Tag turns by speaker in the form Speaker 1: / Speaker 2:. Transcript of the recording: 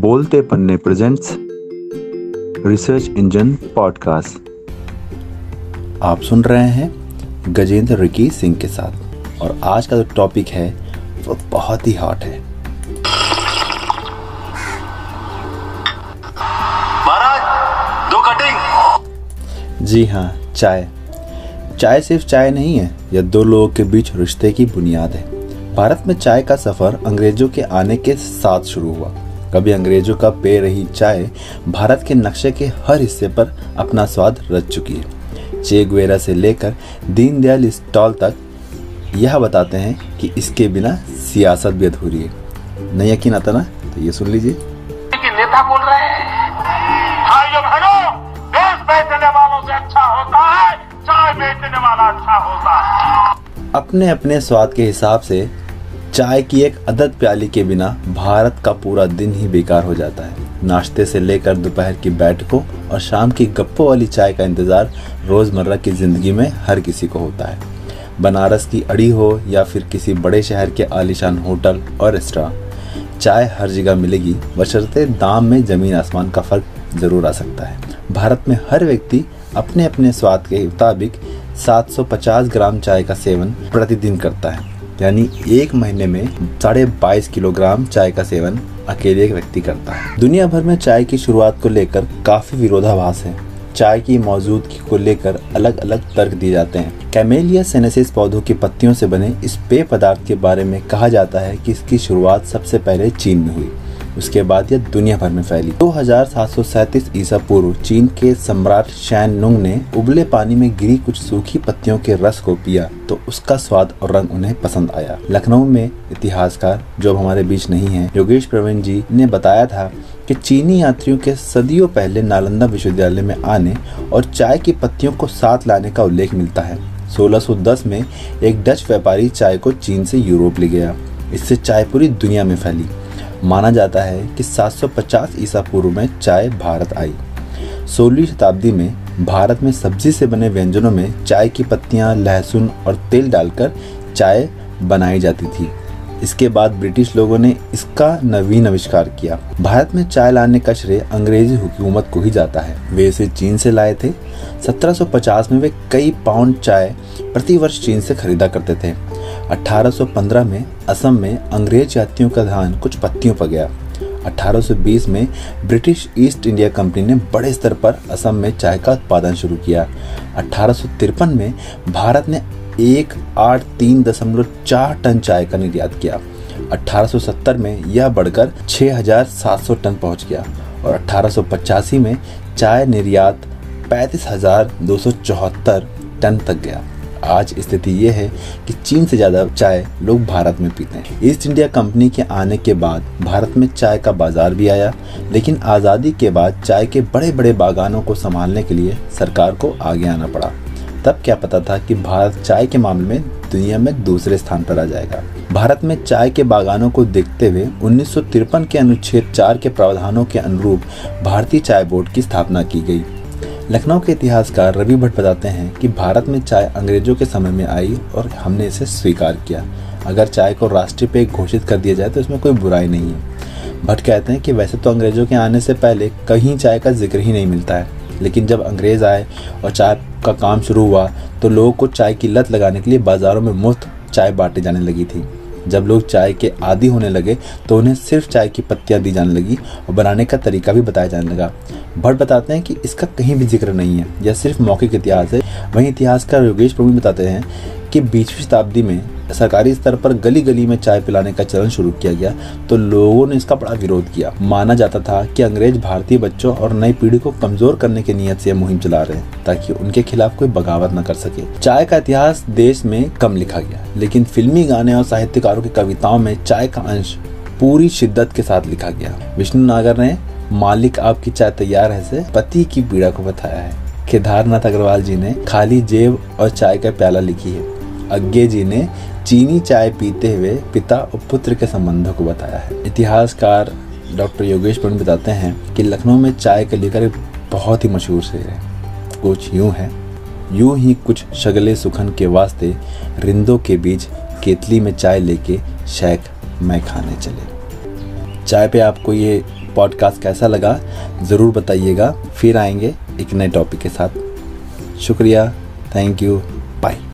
Speaker 1: बोलते पन्ने presents research engine podcast
Speaker 2: आप सुन रहे हैं गजेंद्र रिकी सिंह के साथ और आज का जो तो टॉपिक है वो बहुत ही हॉट है।
Speaker 3: महाराज दो कटिंग
Speaker 2: जी हाँ चाय। चाय सिर्फ़ चाय नहीं है यह दो लोगों के बीच रिश्ते की बुनियाद है। भारत में चाय का सफ़र अंग्रेज़ों के आने के साथ शुरू हुआ। कभी अंग्रेज़ों का पे रही चाय भारत के नक्शे के हर हिस्से पर अपना स्वाद रच चुकी है। चे गुवेरा से लेकर दीनदयाल स्टॉल तक यह बताते हैं कि इसके बिना सियासत भी अधूरी है। नहीं यकीन आता ना? तो ये सुन लीजिए।
Speaker 3: नेता बोल रहे हैं भाइयों बहनों देश बेचने वालों से अच्छा होता है चाय बेचने वाला अच्छा होता है।
Speaker 2: अपने अपने स्वाद के हिसाब से चाय की एक अदद प्याली के बिना भारत का पूरा दिन ही बेकार हो जाता है। नाश्ते से लेकर दोपहर की बैठकों और शाम की गप्पों वाली चाय का इंतज़ार रोज़मर्रा की ज़िंदगी में हर किसी को होता है। बनारस की अड़ी हो या फिर किसी बड़े शहर के आलिशान होटल और रेस्टोरेंट चाय हर जगह मिलेगी, बशर्ते दाम में ज़मीन आसमान का फ़र्क ज़रूर आ सकता है। भारत में हर व्यक्ति अपने अपने स्वाद के मुताबिक 750 ग्राम चाय का सेवन प्रतिदिन करता है। यानी एक महीने में साढ़े बाईस किलोग्राम चाय का सेवन अकेले एक व्यक्ति करता है। दुनिया भर में चाय की शुरुआत को लेकर काफ़ी विरोधाभास है। चाय की मौजूदगी को लेकर अलग अलग तर्क दिए जाते हैं। कैमेलिया सेनेसिस पौधों की पत्तियों से बने इस पेय पदार्थ के बारे में कहा जाता है कि इसकी शुरुआत सबसे पहले चीन में हुई। उसके बाद यह दुनिया भर में फैली। दो ईसा पूर्व चीन के सम्राट शैन नुंग ने उबले पानी में गिरी कुछ सूखी पत्तियों के रस को पिया तो उसका स्वाद और रंग उन्हें पसंद आया। लखनऊ में इतिहासकार, जो अब हमारे बीच नहीं है, योगेश प्रवीण जी ने बताया था कि चीनी यात्रियों के सदियों पहले नालंदा विश्वविद्यालय में आने और चाय की पत्तियों को साथ लाने का उल्लेख मिलता है। 1610 में एक डच व्यापारी चाय को चीन से यूरोप ले गया। इससे चाय पूरी दुनिया में फैली। माना जाता है कि 750 ईसा पूर्व में चाय भारत आई। सोलहवीं शताब्दी में भारत में सब्ज़ी से बने व्यंजनों में चाय की पत्तियाँ, लहसुन और तेल डालकर चाय बनाई जाती थी। इसके बाद ब्रिटिश लोगों ने इसका नवीन आविष्कार किया। भारत में चाय लाने का श्रेय अंग्रेज़ी हुकूमत को ही जाता है। वे इसे चीन से लाए थे। 1750 में वे कई पाउंड चाय प्रति वर्ष चीन से खरीदा करते थे। 1815 में असम में अंग्रेज़ यात्रियों का ध्यान कुछ पत्तियों पर गया। 1820 में ब्रिटिश ईस्ट इंडिया कंपनी ने बड़े स्तर पर असम में चाय का उत्पादन शुरू किया। अठारह सौ तिरपन में भारत ने एक आठ तीन दशमलव चार टन चाय का निर्यात किया। 1870 में यह बढ़कर 6,700 टन पहुँच गया और अठारह सौ पचासी में चाय निर्यात पैंतीस टन तक गया। आज स्थिति यह है कि चीन से ज़्यादा चाय लोग भारत में पीते हैं। ईस्ट इंडिया कंपनी के आने के बाद भारत में चाय का बाज़ार भी आया, लेकिन आज़ादी के बाद चाय के बड़े बड़े बागानों को संभालने के लिए सरकार को आगे आना पड़ा। तब क्या पता था कि भारत चाय के मामले में दुनिया में दूसरे स्थान पर आ जाएगा। भारत में चाय के बागानों को देखते हुए उन्नीस सौ तिरपन के अनुच्छेद चार के प्रावधानों के अनुरूप भारतीय चाय बोर्ड की स्थापना की गई। लखनऊ के इतिहासकार रवि भट्ट बताते हैं कि भारत में चाय अंग्रेज़ों के समय में आई और हमने इसे स्वीकार किया। अगर चाय को राष्ट्रीय पेय घोषित कर दिया जाए तो इसमें कोई बुराई नहीं है। भट्ट कहते हैं कि वैसे तो अंग्रेज़ों के आने से पहले कहीं चाय का ज़िक्र ही नहीं मिलता है। लेकिन जब अंग्रेज़ आए और चाय का काम शुरू हुआ तो लोगों को चाय की लत लगाने के लिए बाज़ारों में मुफ़्त चाय बांटी जाने लगी थी। जब लोग चाय के आदि होने लगे तो उन्हें सिर्फ़ चाय की पत्तियाँ दी जाने लगी और बनाने का तरीका भी बताया जाने लगा। भट्ट बताते हैं कि इसका कहीं भी ज़िक्र नहीं है, यह सिर्फ़ मौखिक इतिहास है। वहीं इतिहासकार योगेश प्रभु बताते हैं कि बीसवीं शताब्दी में सरकारी स्तर पर गली गली में चाय पिलाने का चलन शुरू किया गया तो लोगों ने इसका बड़ा विरोध किया। माना जाता था कि अंग्रेज़ भारतीय बच्चों और नई पीढ़ी को कमज़ोर करने की नीयत से मुहिम चला रहे हैं, ताकि उनके खिलाफ कोई बगावत न कर सके। चाय का इतिहास देश में कम लिखा गया, लेकिन फिल्मी गाने और साहित्यकारों की कविताओं में चाय का अंश पूरी शिद्दत के साथ लिखा गया। विष्णु नागर ने, मालिक आपकी चाय तैयार है से पति की पीड़ा को बताया है। केदारनाथ अग्रवाल जी ने खाली जेब और चाय का प्याला लिखी है। अज्ञे जी ने चीनी चाय पीते हुए पिता और पुत्र के संबंधों को बताया है। इतिहासकार डॉक्टर योगेश पंडित बताते हैं कि लखनऊ में चाय के लेकर एक बहुत ही मशहूर शेर है। कुछ यूँ है। यूँ ही कुछ शगले सुखन के वास्ते रिंदों के बीच केतली में चाय लेके शेख मैं खाने चले। चाय पे आपको ये पॉडकास्ट कैसा लगा, ज़रूर बताइएगा। फिर आएँगे एक नए टॉपिक के साथ। शुक्रिया। Thank you bye